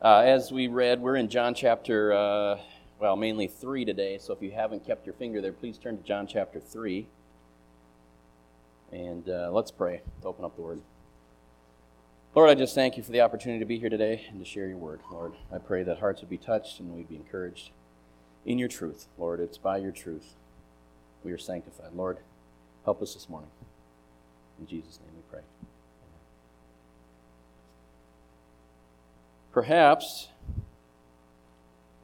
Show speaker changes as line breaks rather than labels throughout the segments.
Uh, as we read, we're in John chapter, uh, well, mainly 3 today. So if you haven't kept your finger there, please turn to John chapter 3. And uh, let's pray to open up the word. Lord, I just thank you for the opportunity to be here today and to share your word, Lord. I pray that hearts would be touched and we'd be encouraged in your truth, Lord. It's by your truth we are sanctified. Lord, help us this morning. In Jesus' name we pray. Perhaps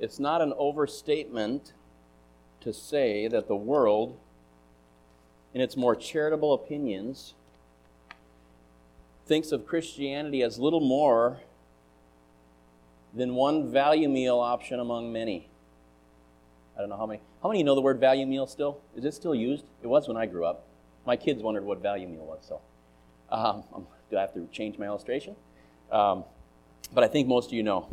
it's not an overstatement to say that the world, in its more charitable opinions, thinks of Christianity as little more than one value meal option among many. I don't know how many. How many know the word value meal still? Is it still used? It was when I grew up. My kids wondered what value meal was. So, um, do I have to change my illustration? Um, but I think most of you know.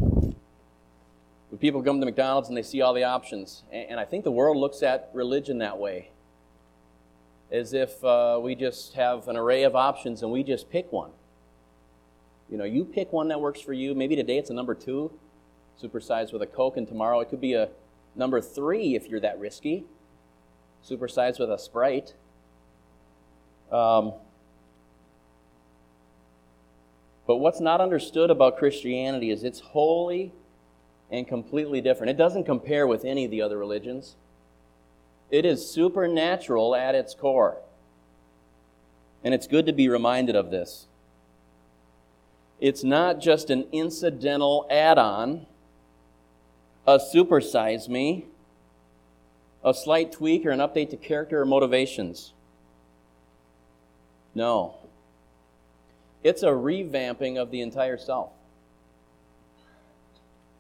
When people come to McDonald's and they see all the options, and, I think the world looks at religion that way, as if uh, we just have an array of options and we just pick one. You know, you pick one that works for you. Maybe today it's a number two, supersized with a Coke, and tomorrow it could be a number three if you're that risky, supersized with a Sprite. Um, but what's not understood about Christianity is it's wholly and completely different. It doesn't compare with any of the other religions. It is supernatural at its core. And it's good to be reminded of this. It's not just an incidental add on, a supersize me, a slight tweak or an update to character or motivations. No. It's a revamping of the entire self.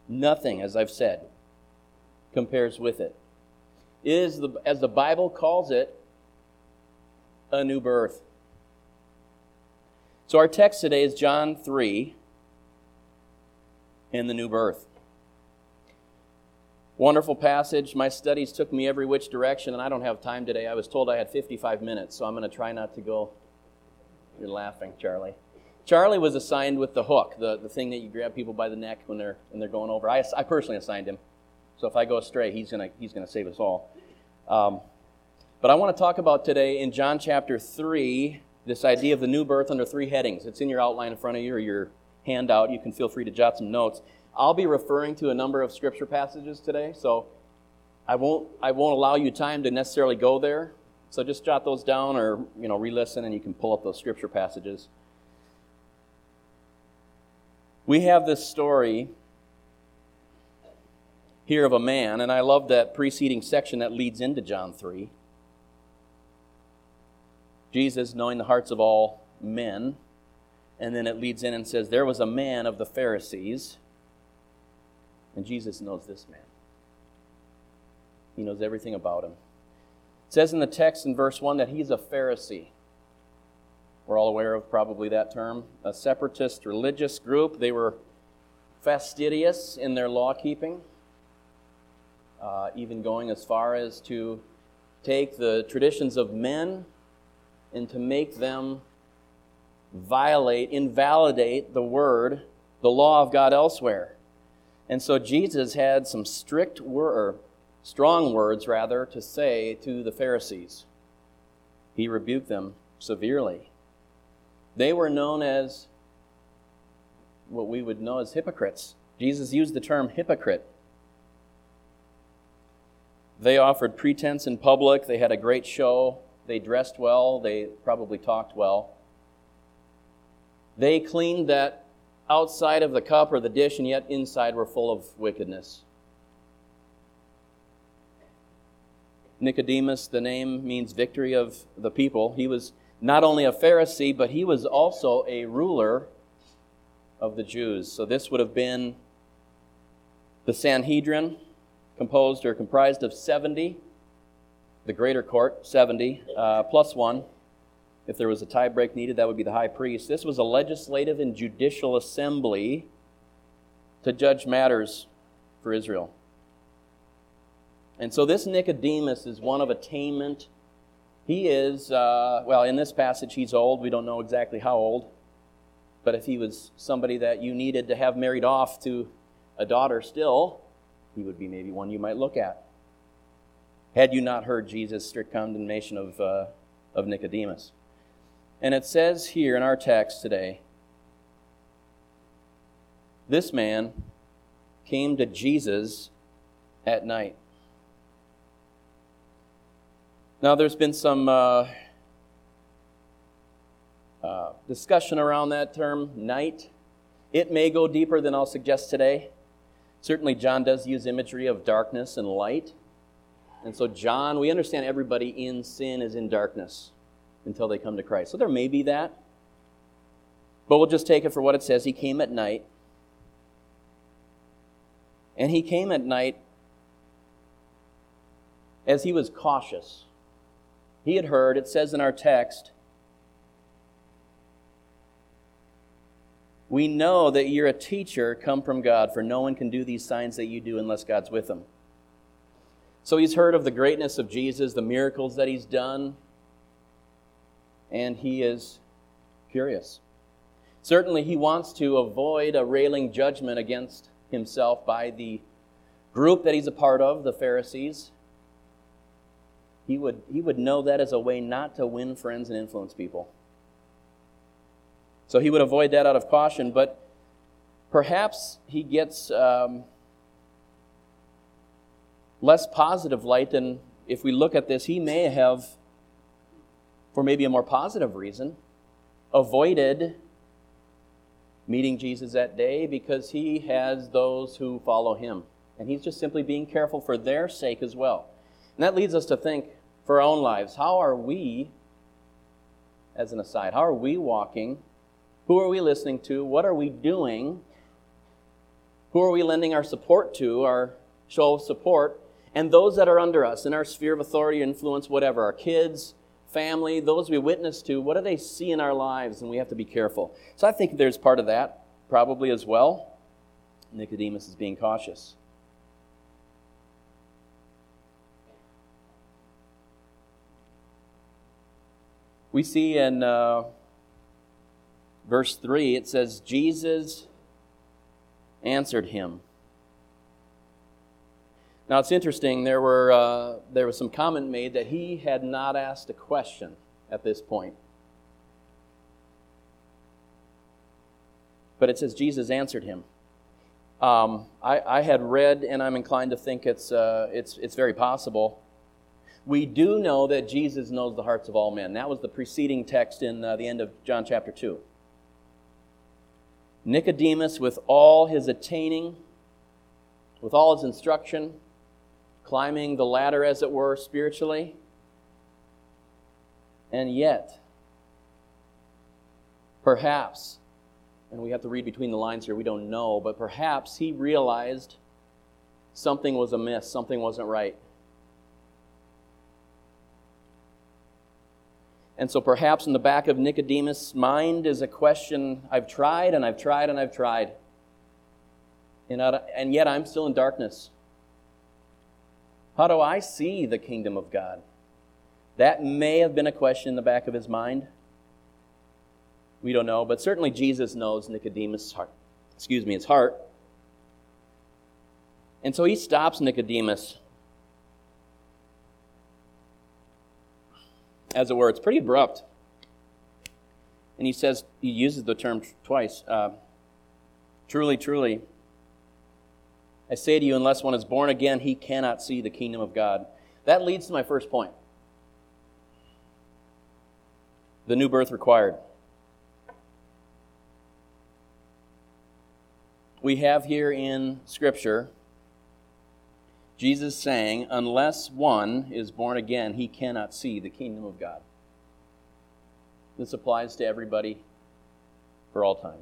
Nothing, as I've said, compares with it. It is, the, as the Bible calls it, a new birth. So our text today is John 3 and the new birth. Wonderful passage. My studies took me every which direction, and I don't have time today. I was told I had 55 minutes, so I'm going to try not to go. You're laughing, Charlie. Charlie was assigned with the hook, the, the thing that you grab people by the neck when they're, when they're going over. I, I personally assigned him. So if I go astray, he's going he's gonna save us all. Um, but I want to talk about today in John chapter 3 this idea of the new birth under three headings. It's in your outline in front of you or your handout. You can feel free to jot some notes. I'll be referring to a number of scripture passages today, so I won't, I won't allow you time to necessarily go there. So just jot those down or you know re-listen and you can pull up those scripture passages. We have this story here of a man, and I love that preceding section that leads into John 3. Jesus, knowing the hearts of all men, and then it leads in and says, There was a man of the Pharisees, and Jesus knows this man. He knows everything about him. It says in the text in verse 1 that he's a Pharisee. We're all aware of probably that term. A separatist religious group. They were fastidious in their law keeping, uh, even going as far as to take the traditions of men and to make them violate, invalidate the word, the law of God elsewhere. And so Jesus had some strict word, strong words rather, to say to the Pharisees. He rebuked them severely. They were known as what we would know as hypocrites. Jesus used the term hypocrite. They offered pretense in public, they had a great show, they dressed well, they probably talked well. They cleaned that outside of the cup or the dish, and yet inside were full of wickedness. Nicodemus, the name means victory of the people. He was not only a Pharisee, but he was also a ruler of the Jews. So this would have been the Sanhedrin, composed or comprised of 70, the greater court, 70, uh, plus one. If there was a tiebreak needed, that would be the high priest. This was a legislative and judicial assembly to judge matters for Israel. And so this Nicodemus is one of attainment he is, uh, well, in this passage, he's old. We don't know exactly how old. But if he was somebody that you needed to have married off to a daughter still, he would be maybe one you might look at. Had you not heard Jesus' strict condemnation of, uh, of Nicodemus. And it says here in our text today this man came to Jesus at night. Now, there's been some uh, uh, discussion around that term, night. It may go deeper than I'll suggest today. Certainly, John does use imagery of darkness and light. And so, John, we understand everybody in sin is in darkness until they come to Christ. So, there may be that. But we'll just take it for what it says. He came at night. And he came at night as he was cautious. He had heard, it says in our text, We know that you're a teacher come from God, for no one can do these signs that you do unless God's with him. So he's heard of the greatness of Jesus, the miracles that he's done, and he is curious. Certainly, he wants to avoid a railing judgment against himself by the group that he's a part of, the Pharisees. He would, he would know that as a way not to win friends and influence people. So he would avoid that out of caution, but perhaps he gets um, less positive light than if we look at this, he may have, for maybe a more positive reason, avoided meeting Jesus that day because he has those who follow him. And he's just simply being careful for their sake as well. And that leads us to think for our own lives how are we, as an aside, how are we walking who are we listening to? What are we doing? Who are we lending our support to, our show of support? And those that are under us in our sphere of authority, influence, whatever, our kids, family, those we witness to, what do they see in our lives? And we have to be careful. So I think there's part of that, probably as well. Nicodemus is being cautious. We see in. Uh, verse 3, it says, Jesus answered him. Now it's interesting, there, were, uh, there was some comment made that he had not asked a question at this point. But it says Jesus answered him. Um, I, I, had read, and I'm inclined to think it's, uh, it's, it's very possible. We do know that Jesus knows the hearts of all men. That was the preceding text in uh, the end of John chapter 2. Nicodemus, with all his attaining, with all his instruction, climbing the ladder, as it were, spiritually, and yet, perhaps, and we have to read between the lines here, we don't know, but perhaps he realized something was amiss, something wasn't right. And so perhaps in the back of Nicodemus' mind is a question I've tried and I've tried and I've tried. And yet I'm still in darkness. How do I see the kingdom of God? That may have been a question in the back of his mind. We don't know, but certainly Jesus knows Nicodemus' heart. Excuse me, his heart. And so he stops Nicodemus as it were. It's pretty abrupt. And he says, he uses the term twice. Uh, truly, truly, I say to you, unless one is born again, he cannot see the kingdom of God. That leads to my first point the new birth required. We have here in Scripture Jesus saying, unless one is born again, he cannot see the kingdom of God. This applies to everybody for all time.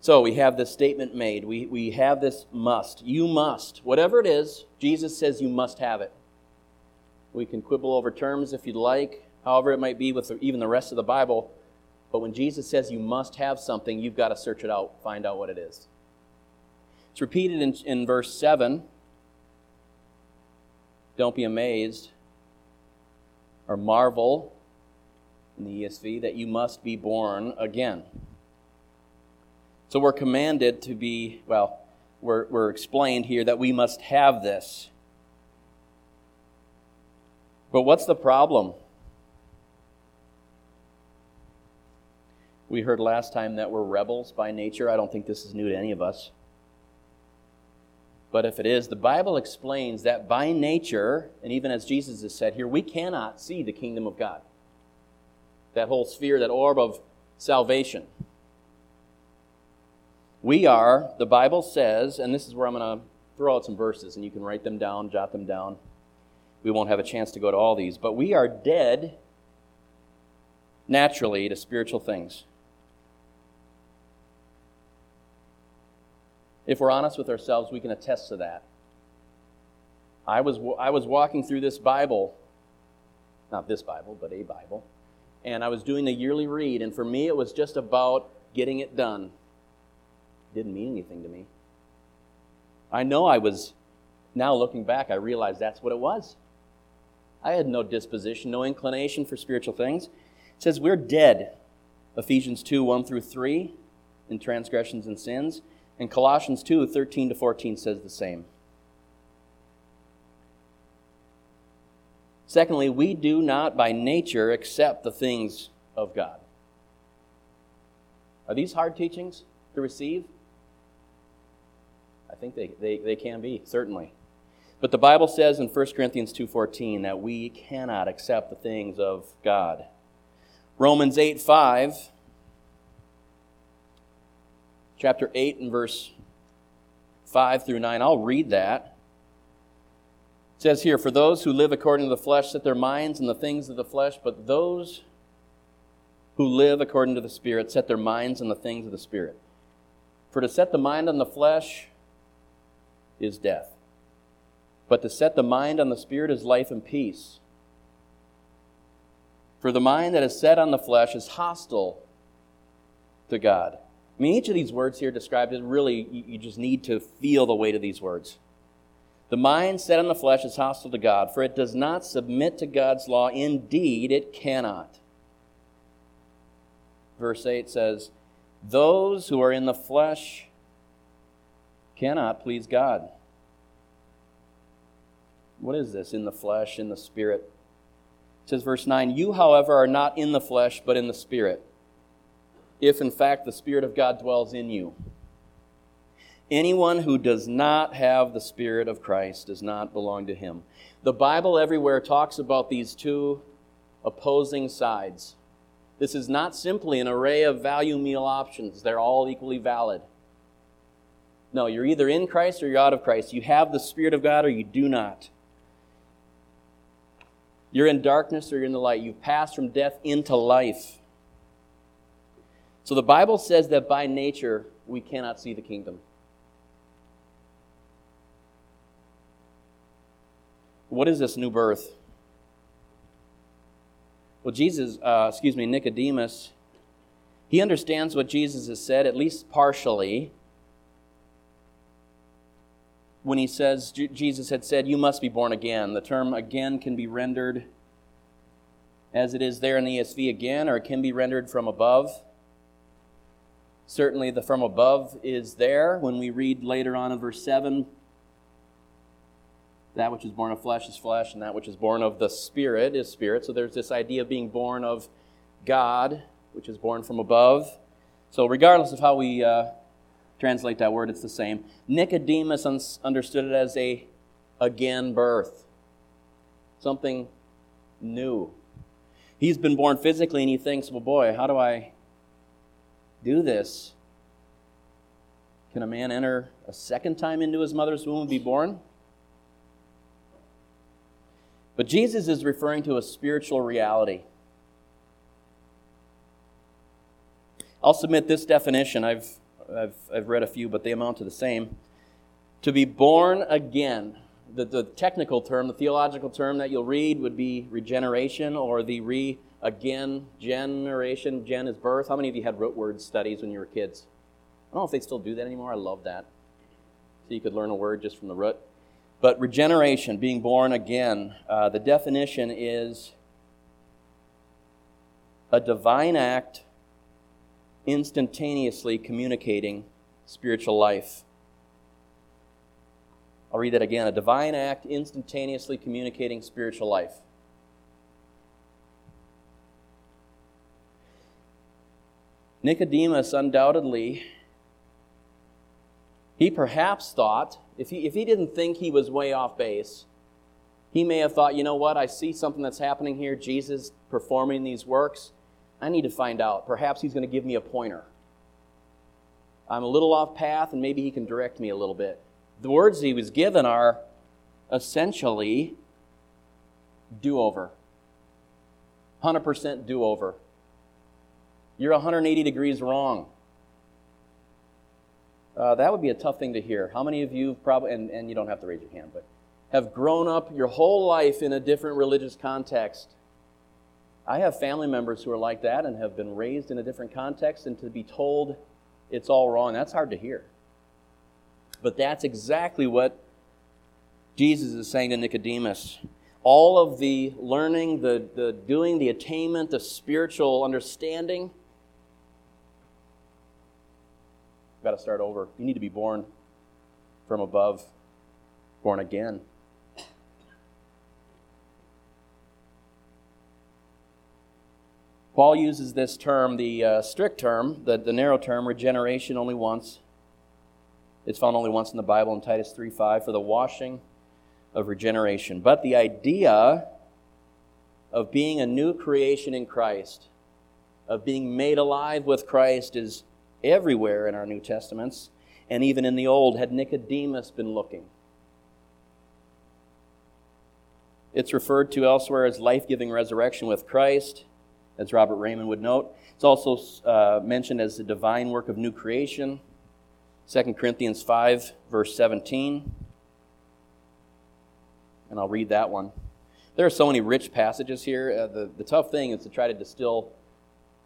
So we have this statement made. We, we have this must. You must. Whatever it is, Jesus says you must have it. We can quibble over terms if you'd like, however it might be with even the rest of the Bible. But when Jesus says you must have something, you've got to search it out, find out what it is. It's repeated in, in verse 7. Don't be amazed or marvel in the ESV that you must be born again. So we're commanded to be, well, we're, we're explained here that we must have this. But what's the problem? We heard last time that we're rebels by nature. I don't think this is new to any of us. But if it is, the Bible explains that by nature, and even as Jesus has said here, we cannot see the kingdom of God. That whole sphere, that orb of salvation. We are, the Bible says, and this is where I'm going to throw out some verses, and you can write them down, jot them down. We won't have a chance to go to all these, but we are dead naturally to spiritual things. If we're honest with ourselves, we can attest to that. I was, I was walking through this Bible, not this Bible, but a Bible, and I was doing the yearly read, and for me it was just about getting it done. It didn't mean anything to me. I know I was, now looking back, I realized that's what it was. I had no disposition, no inclination for spiritual things. It says we're dead. Ephesians 2 1 through 3, in transgressions and sins. And Colossians 2 13 to 14 says the same. Secondly, we do not by nature accept the things of God. Are these hard teachings to receive? I think they, they, they can be, certainly. But the Bible says in 1 Corinthians 2.14 that we cannot accept the things of God. Romans 8 5 chapter 8 and verse 5 through 9. I'll read that. It says here, For those who live according to the flesh set their minds on the things of the flesh, but those who live according to the Spirit set their minds on the things of the Spirit. For to set the mind on the flesh is death, but to set the mind on the Spirit is life and peace. For the mind that is set on the flesh is hostile to God. I mean, each of these words here described it really, you just need to feel the weight of these words. The mind set on the flesh is hostile to God, for it does not submit to God's law. Indeed, it cannot. Verse 8 says, Those who are in the flesh cannot please God. What is this? In the flesh, in the spirit? It says, verse 9, You, however, are not in the flesh, but in the spirit if in fact the Spirit of God dwells in you. Anyone who does not have the Spirit of Christ does not belong to him. The Bible everywhere talks about these two opposing sides. This is not simply an array of value meal options, they're all equally valid. No, you're either in Christ or you're out of Christ. You have the Spirit of God or you do not. You're in darkness or you're in the light. You've passed from death into life. So the Bible says that by nature we cannot see the kingdom. What is this new birth? Well, Jesus, uh, excuse me, Nicodemus, he understands what Jesus has said, at least partially, when he says, Jesus had said, You must be born again. The term again can be rendered as it is there in the ESV again, or it can be rendered from above. Certainly, the from above is there when we read later on in verse 7 that which is born of flesh is flesh, and that which is born of the Spirit is spirit. So there's this idea of being born of God, which is born from above. So, regardless of how we uh, translate that word, it's the same. Nicodemus un- understood it as a again birth, something new. He's been born physically, and he thinks, well, boy, how do I do this? Can a man enter a second time into his mother's womb and be born? But Jesus is referring to a spiritual reality. I'll submit this definition. I've, I've, I've read a few, but they amount to the same. To be born again. The, the technical term, the theological term that you'll read would be regeneration or the re again, generation, gen is birth. How many of you had root word studies when you were kids? I don't know if they still do that anymore. I love that. So you could learn a word just from the root. But regeneration, being born again, uh, the definition is a divine act instantaneously communicating spiritual life. I'll read that again a divine act instantaneously communicating spiritual life. Nicodemus undoubtedly, he perhaps thought, if he, if he didn't think he was way off base, he may have thought, you know what, I see something that's happening here, Jesus performing these works. I need to find out. Perhaps he's going to give me a pointer. I'm a little off path, and maybe he can direct me a little bit. The words he was given are essentially do over. 100% do over. You're 180 degrees wrong. Uh, that would be a tough thing to hear. How many of you probably, and, and you don't have to raise your hand, but have grown up your whole life in a different religious context? I have family members who are like that and have been raised in a different context, and to be told it's all wrong, that's hard to hear. But that's exactly what Jesus is saying to Nicodemus. All of the learning, the, the doing, the attainment, the spiritual understanding, got to start over. You need to be born from above, born again. Paul uses this term, the uh, strict term, the, the narrow term, regeneration, only once. It's found only once in the Bible in Titus 3:5 for the washing of regeneration. But the idea of being a new creation in Christ, of being made alive with Christ, is everywhere in our New Testaments, and even in the Old. Had Nicodemus been looking? It's referred to elsewhere as life giving resurrection with Christ as Robert Reymond would note. It's also uh, mentioned as the divine work of new creation. 2 Corinthians 5, verse 17. And I'll read that one. There are so many rich passages here. Uh, the, the tough thing is to try to distill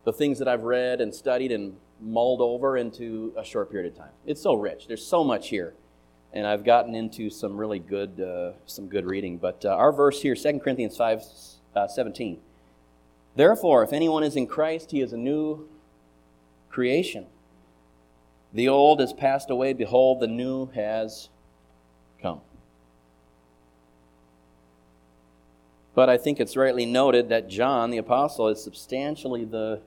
the things that I've read and studied and mulled over into a short period of time. It's so rich. There's so much here. And I've gotten into some really good, uh, some good reading. But uh, our verse here, 2 Corinthians 5, uh, 17. Therefore, if anyone is in Christ, he is a new creation. The old has passed away, behold, the new has come. But I think it's rightly noted that John, the apostle, is substantially the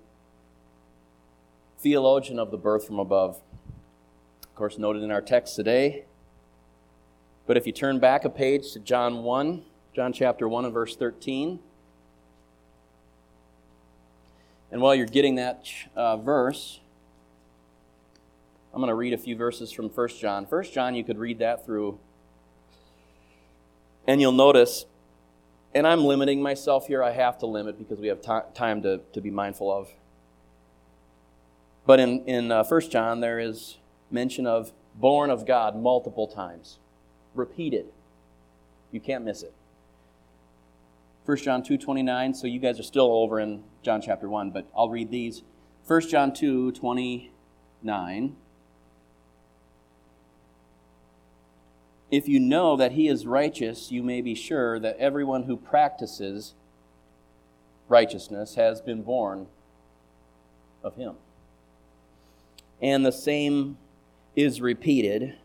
theologian of the birth from above. Of course, noted in our text today. But if you turn back a page to John 1, John chapter 1 and verse 13, and while you're getting that uh, verse, I'm going to read a few verses from 1 John. 1 John, you could read that through. And you'll notice, and I'm limiting myself here, I have to limit because we have t- time to, to be mindful of. But in, in uh, 1 John, there is mention of born of God multiple times, repeated. You can't miss it. 1 John 2:29, so you guys are still over in John chapter 1, but I'll read these. 1 John 2:29 If you know that he is righteous, you may be sure that everyone who practices righteousness has been born of him. And the same is repeated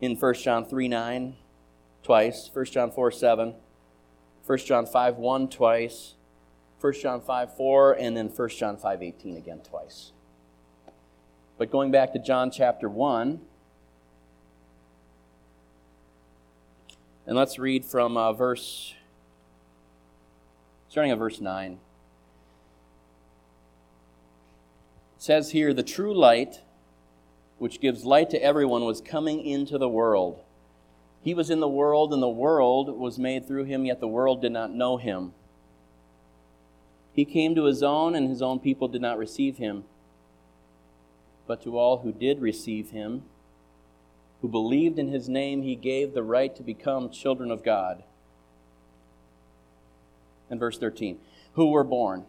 in 1 John 3 9 twice, 1 John 4 7, 1 John 5 1 twice, 1 John 5 4, and then 1 John 5 18 again twice. But going back to John chapter 1, and let's read from uh, verse, starting at verse 9. It says here, The true light, which gives light to everyone, was coming into the world. He was in the world, and the world was made through him, yet the world did not know him. He came to his own, and his own people did not receive him. But to all who did receive him, who believed in his name, he gave the right to become children of God. And verse 13, who were born.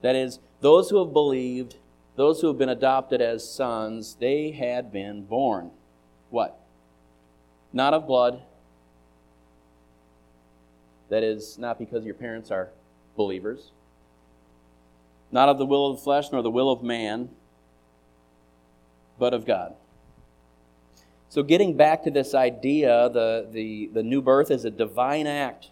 That is, those who have believed, those who have been adopted as sons, they had been born. What? not of blood. That is not because your parents are believers. not of the will of the flesh nor the will of man, but of God. So, getting back to this idea, the, the, the new birth is a divine act,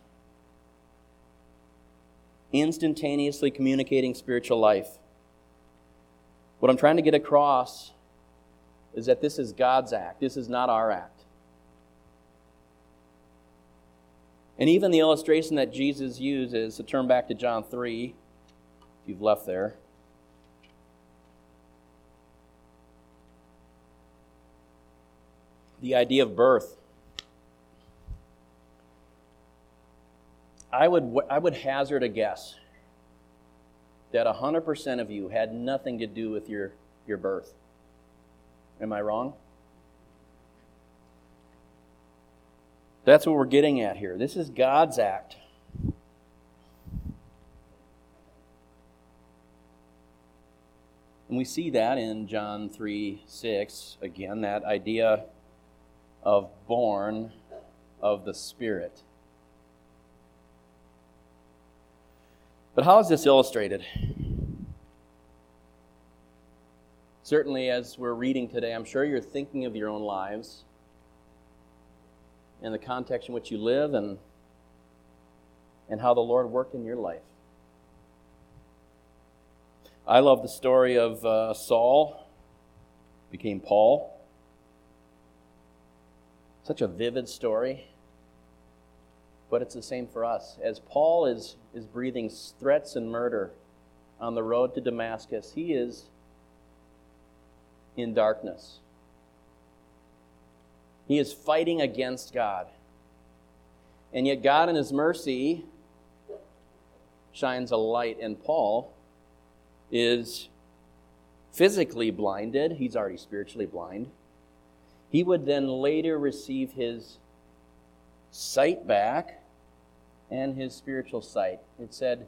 instantaneously communicating spiritual life. What I'm trying to get across is that this is God's act, this is not our act. And even the illustration that Jesus uses, to turn back to John 3, if you've left there. The idea of birth. I would, I would hazard a guess that 100% of you had nothing to do with your, your birth. Am I wrong? That's what we're getting at here. This is God's act. And we see that in John 3 6, again, that idea of born of the Spirit. But how is this illustrated? Certainly, as we're reading today, I'm sure you're thinking of your own lives and the context in which you live and, and how the Lord worked in your life. I love the story of uh, Saul, became Paul. Such a vivid story. But it's the same for us. As Paul is, is breathing threats and murder on the road to Damascus, he is in darkness. He is fighting against God. And yet, God, in His mercy, shines a light, and Paul is physically blinded. He's already spiritually blind. He would then later receive his sight back and his spiritual sight. It said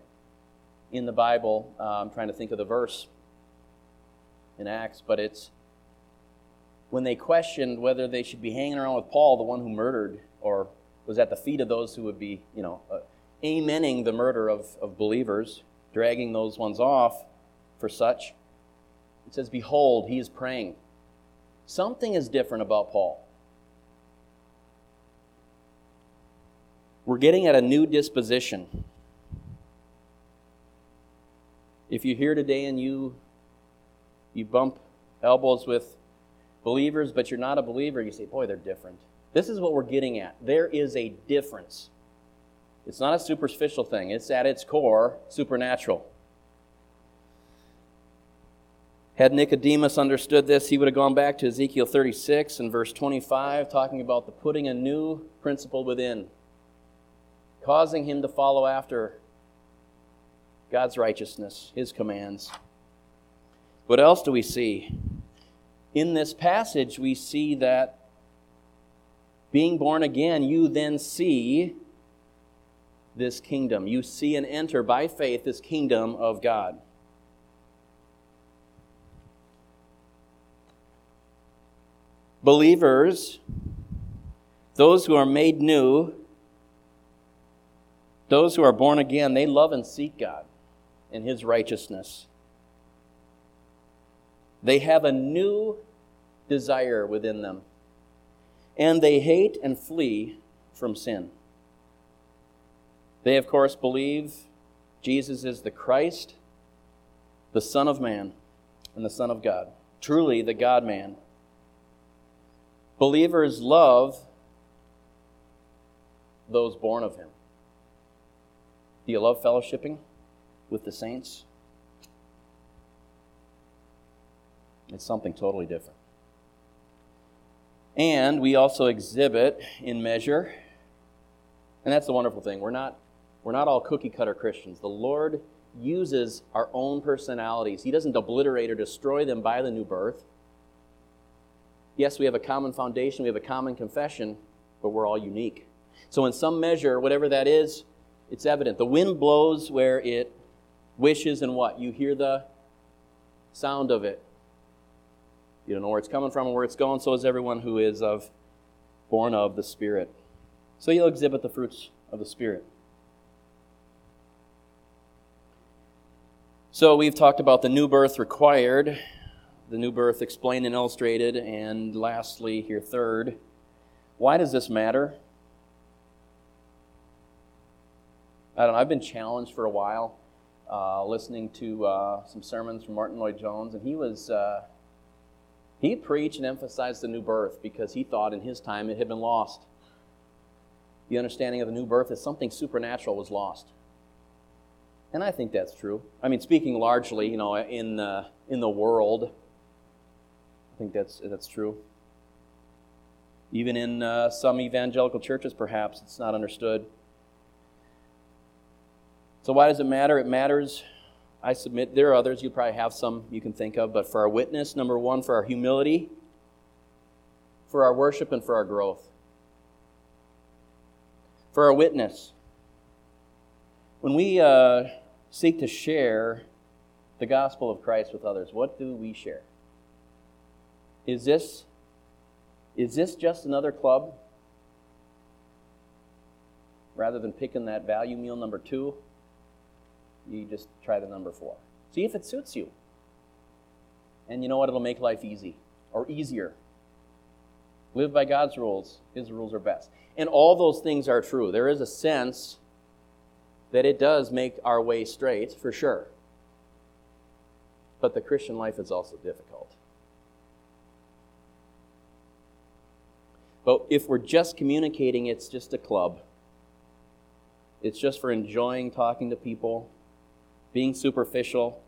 in the Bible, uh, I'm trying to think of the verse in Acts, but it's when they questioned whether they should be hanging around with Paul, the one who murdered or was at the feet of those who would be, you know, uh, amening the murder of, of believers, dragging those ones off for such. It says, Behold, he is praying. Something is different about Paul. We're getting at a new disposition. If you're here today and you you bump elbows with believers, but you're not a believer, you say, boy, they're different. This is what we're getting at. There is a difference. It's not a superficial thing, it's at its core supernatural. Had Nicodemus understood this, he would have gone back to Ezekiel 36 and verse 25, talking about the putting a new principle within, causing him to follow after God's righteousness, his commands. What else do we see? in this passage, we see that being born again, you then see this kingdom. You see and enter by faith this kingdom of God. Believers, those who are made new, those who are born again, they love and seek God and His righteousness. They have a new desire within them, and they hate and flee from sin. They, of course, believe Jesus is the Christ, the Son of Man, and the Son of God, truly the God man. Believers love those born of Him. Do you love fellowshipping with the saints? It's something totally different. And we also exhibit in measure, and that's the wonderful thing. We're not, we're not all cookie cutter Christians. The Lord uses our own personalities, He doesn't obliterate or destroy them by the new birth. Yes, we have a common foundation, we have a common confession, but we're all unique. So, in some measure, whatever that is, it's evident. The wind blows where it wishes, and what? You hear the sound of it. You don't know where it's coming from or where it's going, so is everyone who is of born of the Spirit. So you'll exhibit the fruits of the Spirit. So we've talked about the new birth required, the new birth explained and illustrated, and lastly, here, third, why does this matter? I don't know. I've been challenged for a while uh, listening to uh, some sermons from Martyn Lloyd-Jones, and he was uh, he preached and emphasized the new birth because he thought in his time it had been lost. The understanding of the new birth is something supernatural was lost, and I think that's true. I mean, speaking largely, you know, in the, in the world, I think that's that's true. Even in uh, some evangelical churches, perhaps it's not understood. So, why does it matter? It matters. I submit, there are others, you probably have some you can think of, but for our witness, number one, for our humility, for our worship, and for our growth. For our witness, when we uh, seek to share the gospel of Christ with others, what do we share? Is this, is this just another club? Rather than picking that value meal number two? You just try the number four. See if it suits you. And you know what? It'll make life easy or easier. Live by God's rules. His rules are best. And all those things are true. There is a sense that it does make our way straight, for sure. But the Christian life is also difficult. But if we're just communicating, it's just a club. It's just for enjoying talking to people, being superficial,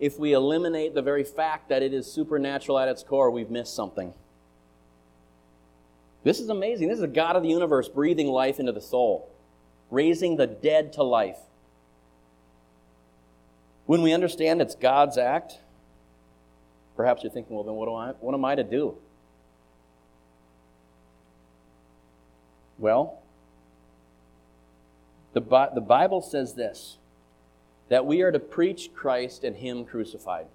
if we eliminate the very fact that it is supernatural at its core, we've missed something. This is amazing. This is a God of the universe breathing life into the soul, raising the dead to life. When we understand it's God's act, perhaps you're thinking, well, then what, I, what am I to do? Well, the, the Bible says this that we are to preach Christ and Him crucified.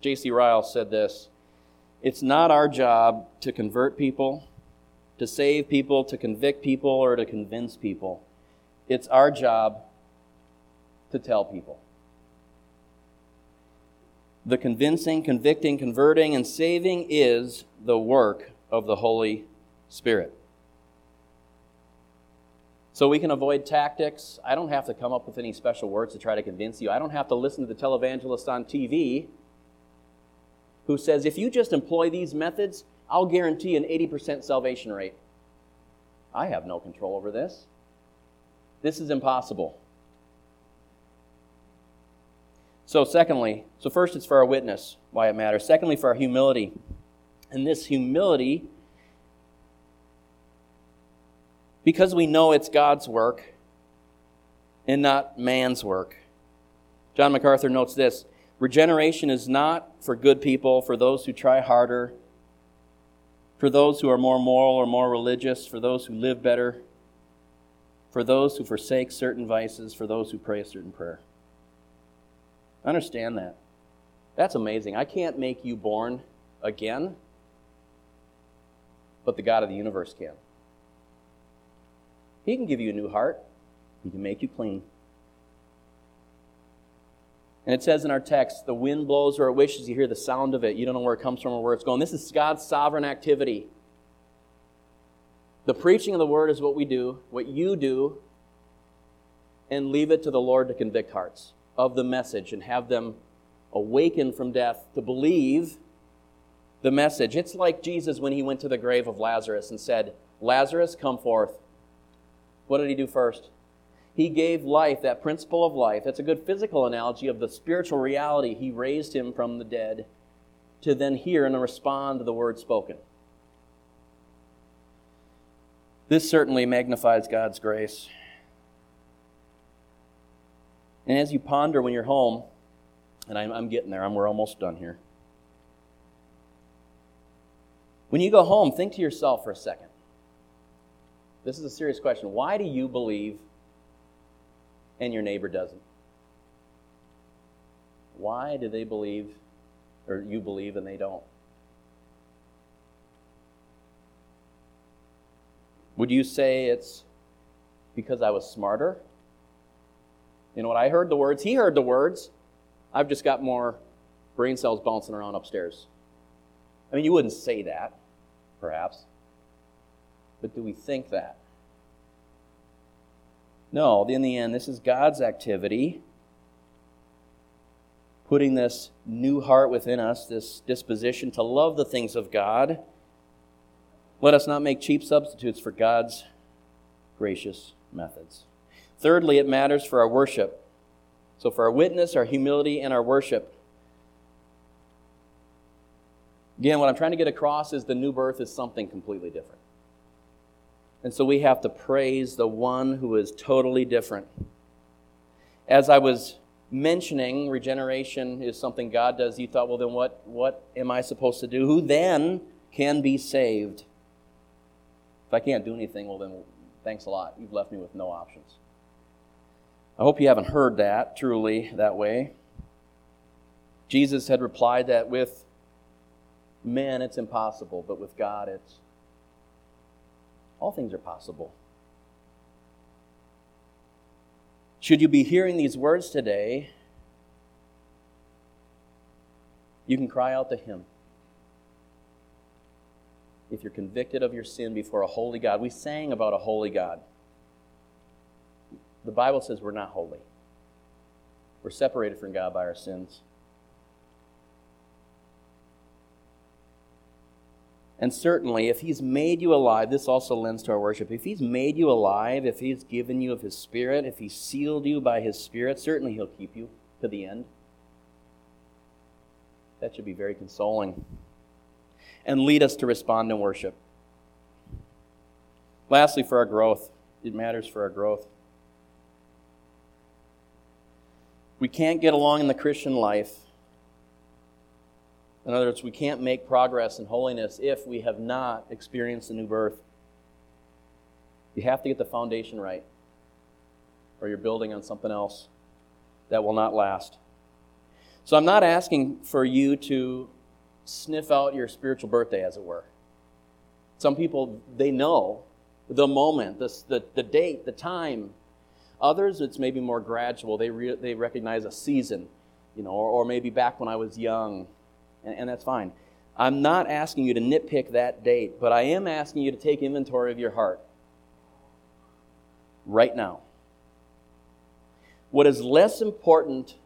J.C. Ryle said this It's not our job to convert people, to save people, to convict people, or to convince people. It's our job to tell people. The convincing, convicting, converting, and saving is the work of the Holy Spirit. So we can avoid tactics. I don't have to come up with any special words to try to convince you. I don't have to listen to the televangelist on TV who says, if you just employ these methods, I'll guarantee an 80% salvation rate. I have no control over this. This is impossible. So, secondly, so first it's for our witness, why it matters. Secondly, for our humility. And this humility because we know it's God's work and not man's work. John MacArthur notes this regeneration is not for good people, for those who try harder, for those who are more moral or more religious, for those who live better, for those who forsake certain vices, for those who pray a certain prayer. Understand that. That's amazing. I can't make you born again, but the God of the universe can. He can give you a new heart, He can make you clean. And it says in our text, the wind blows where it wishes, you hear the sound of it, you don't know where it comes from or where it's going. This is God's sovereign activity. The preaching of the word is what we do, what you do, and leave it to the Lord to convict hearts of the message and have them awaken from death to believe the message. It's like Jesus when he went to the grave of Lazarus and said, Lazarus, come forth. What did he do first? He gave life, that principle of life. That's a good physical analogy of the spiritual reality. He raised him from the dead to then hear and respond to the word spoken. This certainly magnifies God's grace. And as you ponder when you're home, and I'm, I'm getting there, I'm, we're almost done here. When you go home, think to yourself for a second this is a serious question. Why do you believe and your neighbor doesn't? Why do they believe, or you believe and they don't? Would you say it's because I was smarter? You know what? I heard the words, he heard the words. I've just got more brain cells bouncing around upstairs. I mean, you wouldn't say that, perhaps. But do we think that? No, in the end, this is God's activity, putting this new heart within us, this disposition to love the things of God. Let us not make cheap substitutes for God's gracious methods. Thirdly, it matters for our worship. So, for our witness, our humility, and our worship. Again, what I'm trying to get across is the new birth is something completely different. And so we have to praise the one who is totally different. As I was mentioning, regeneration is something God does. You thought, well, then what, what am I supposed to do? Who then can be saved? If I can't do anything, well, then thanks a lot. You've left me with no options. I hope you haven't heard that truly that way. Jesus had replied that with men it's impossible, but with God it's all things are possible. Should you be hearing these words today, you can cry out to Him. If you're convicted of your sin before a holy God, we sang about a holy God. The Bible says we're not holy. We're separated from God by our sins. And certainly, if He's made you alive, this also lends to our worship. If He's made you alive, if He's given you of His Spirit, if He's sealed you by His Spirit, certainly He'll keep you to the end. That should be very consoling and lead us to respond in worship. Lastly, for our growth, it matters for our growth. We can't get along in the Christian life. In other words, we can't make progress in holiness if we have not experienced the new birth. You have to get the foundation right, or you're building on something else that will not last. So I'm not asking for you to sniff out your spiritual birthday, as it were. Some people, they know the moment, the, the, the date, the time, Others, it's maybe more gradual. They, re- they recognize a season, you know, or, or maybe back when I was young, and, and that's fine. I'm not asking you to nitpick that date, but I am asking you to take inventory of your heart right now. What is less important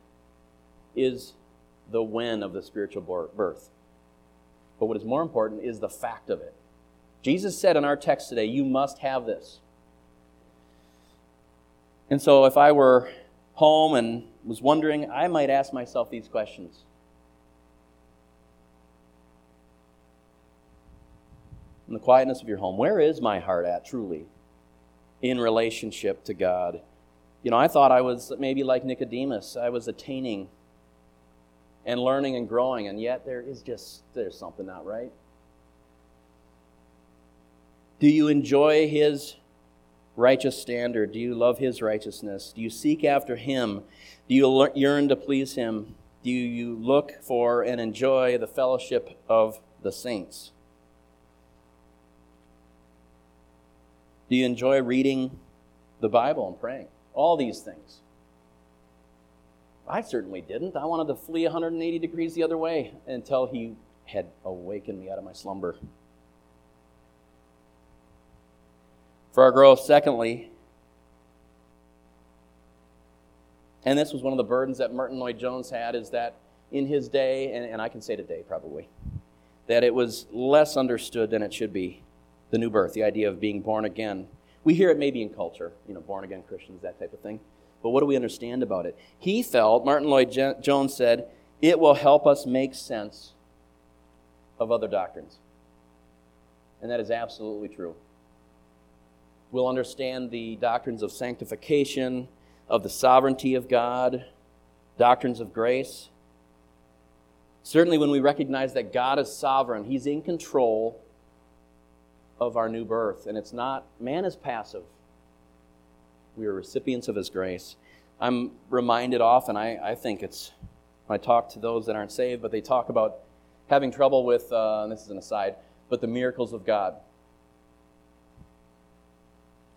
is the when of the spiritual birth. But what is more important is the fact of it. Jesus said in our text today, You must have this. And so if I were home and was wondering, I might ask myself these questions. In the quietness of your home, where is my heart at truly in relationship to God? You know, I thought I was maybe like Nicodemus. I was attaining and learning and growing, and yet there is just there's something not right. Do you enjoy his righteous standard? Do you love His righteousness? Do you seek after Him? Do you yearn to please Him? Do you look for and enjoy the fellowship of the saints? Do you enjoy reading the Bible and praying? All these things. I certainly didn't. I wanted to flee 180 degrees the other way until He had awakened me out of my slumber. for our growth. Secondly, and this was one of the burdens that Martyn Lloyd-Jones had, is that in his day, and, and I can say today probably, that it was less understood than it should be. The new birth, the idea of being born again. We hear it maybe in culture, you know, born again Christians, that type of thing. But what do we understand about it? He felt, Martyn Lloyd-Jones said, it will help us make sense of other doctrines. And that is absolutely true. We'll understand the doctrines of sanctification, of the sovereignty of God, doctrines of grace. Certainly, when we recognize that God is sovereign, He's in control of our new birth. And it's not, man is passive. We are recipients of His grace. I'm reminded often, I, I think it's, I talk to those that aren't saved, but they talk about having trouble with, uh, this is an aside, but the miracles of God.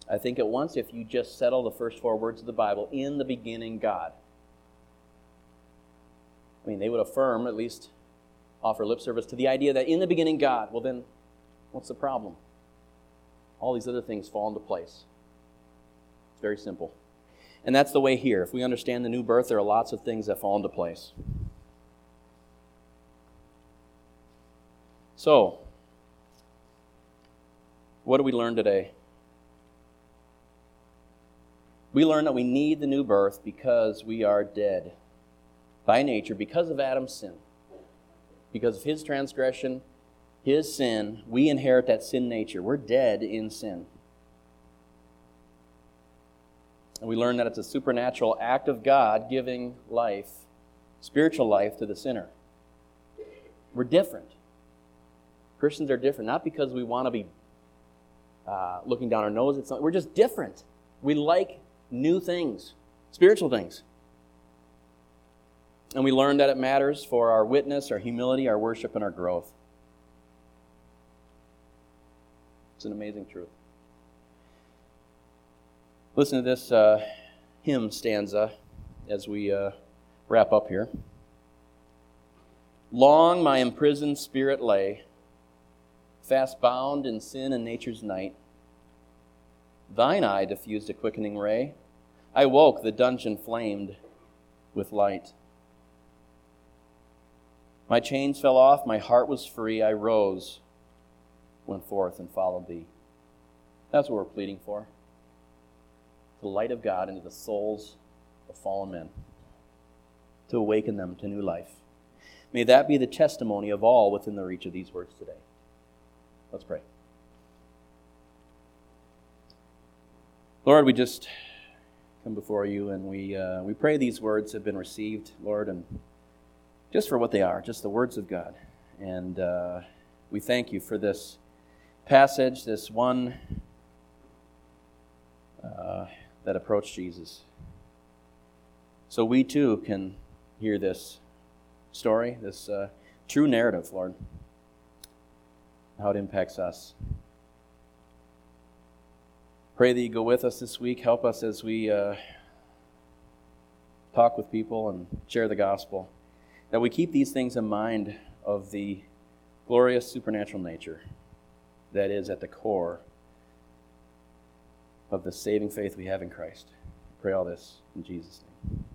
I think, at once if you just settle the first four words of the Bible in the beginning, God. I mean, they would affirm, at least offer lip service to the idea that in the beginning, God. Well, then, what's the problem? All these other things fall into place. It's very simple. And that's the way here. If we understand the new birth, there are lots of things that fall into place. So, what do we learn today? We learn that we need the new birth because we are dead by nature because of Adam's sin. Because of his transgression, his sin, we inherit that sin nature. We're dead in sin. And we learn that it's a supernatural act of God giving life, spiritual life, to the sinner. We're different. Christians are different, not because we want to be uh, looking down our nose at something. We're just different. We like new things, spiritual things. And we learn that it matters for our witness, our humility, our worship, and our growth. It's an amazing truth. Listen to this uh, hymn stanza as we uh, wrap up here. Long my imprisoned spirit lay, fast bound in sin and nature's night. Thine eye diffused a quickening ray. I woke, the dungeon flamed with light. My chains fell off, my heart was free. I rose, went forth, and followed thee. That's what we're pleading for the light of God into the souls of fallen men, to awaken them to new life. May that be the testimony of all within the reach of these words today. Let's pray. Lord, we just come before you and we, uh, we pray these words have been received, Lord, and just for what they are, just the words of God. And uh, we thank you for this passage, this one uh, that approached Jesus. So we too can hear this story, this uh, true narrative, Lord, how it impacts us. Pray that you go with us this week. Help us as we uh, talk with people and share the gospel. That we keep these things in mind of the glorious supernatural nature that is at the core of the saving faith we have in Christ. Pray all this in Jesus' name.